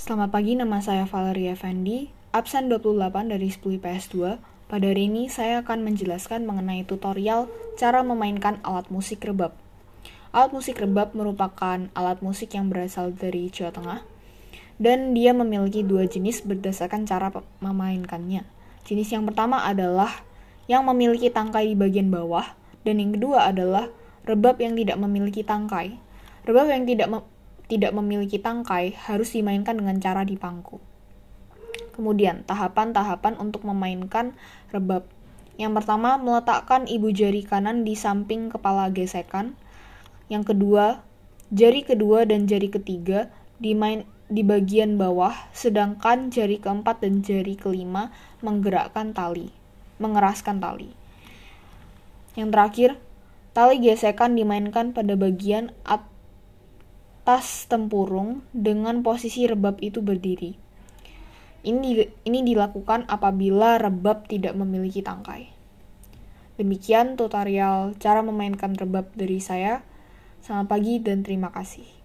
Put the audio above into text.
Selamat pagi, nama saya Valeria Effendi, absen 28 dari 10 IPS 2. Pada hari ini saya akan menjelaskan mengenai tutorial cara memainkan alat musik rebab. Alat musik rebab merupakan alat musik yang berasal dari Jawa Tengah dan dia memiliki dua jenis berdasarkan cara memainkannya. Jenis yang pertama adalah yang memiliki tangkai di bagian bawah dan yang kedua adalah rebab yang tidak memiliki tangkai. Rebab yang tidak tidak memiliki tangkai harus dimainkan dengan cara dipangku. Kemudian, tahapan-tahapan untuk memainkan rebab. Yang pertama, meletakkan ibu jari kanan di samping kepala gesekan. Yang kedua, jari kedua dan jari ketiga dimain di bagian bawah, sedangkan jari keempat dan jari kelima menggerakkan tali, mengeraskan tali. Yang terakhir, tali gesekan dimainkan pada bagian at atas tempurung dengan posisi rebab itu berdiri. Ini, ini dilakukan apabila rebab tidak memiliki tangkai. Demikian tutorial cara memainkan rebab dari saya. Selamat pagi dan terima kasih.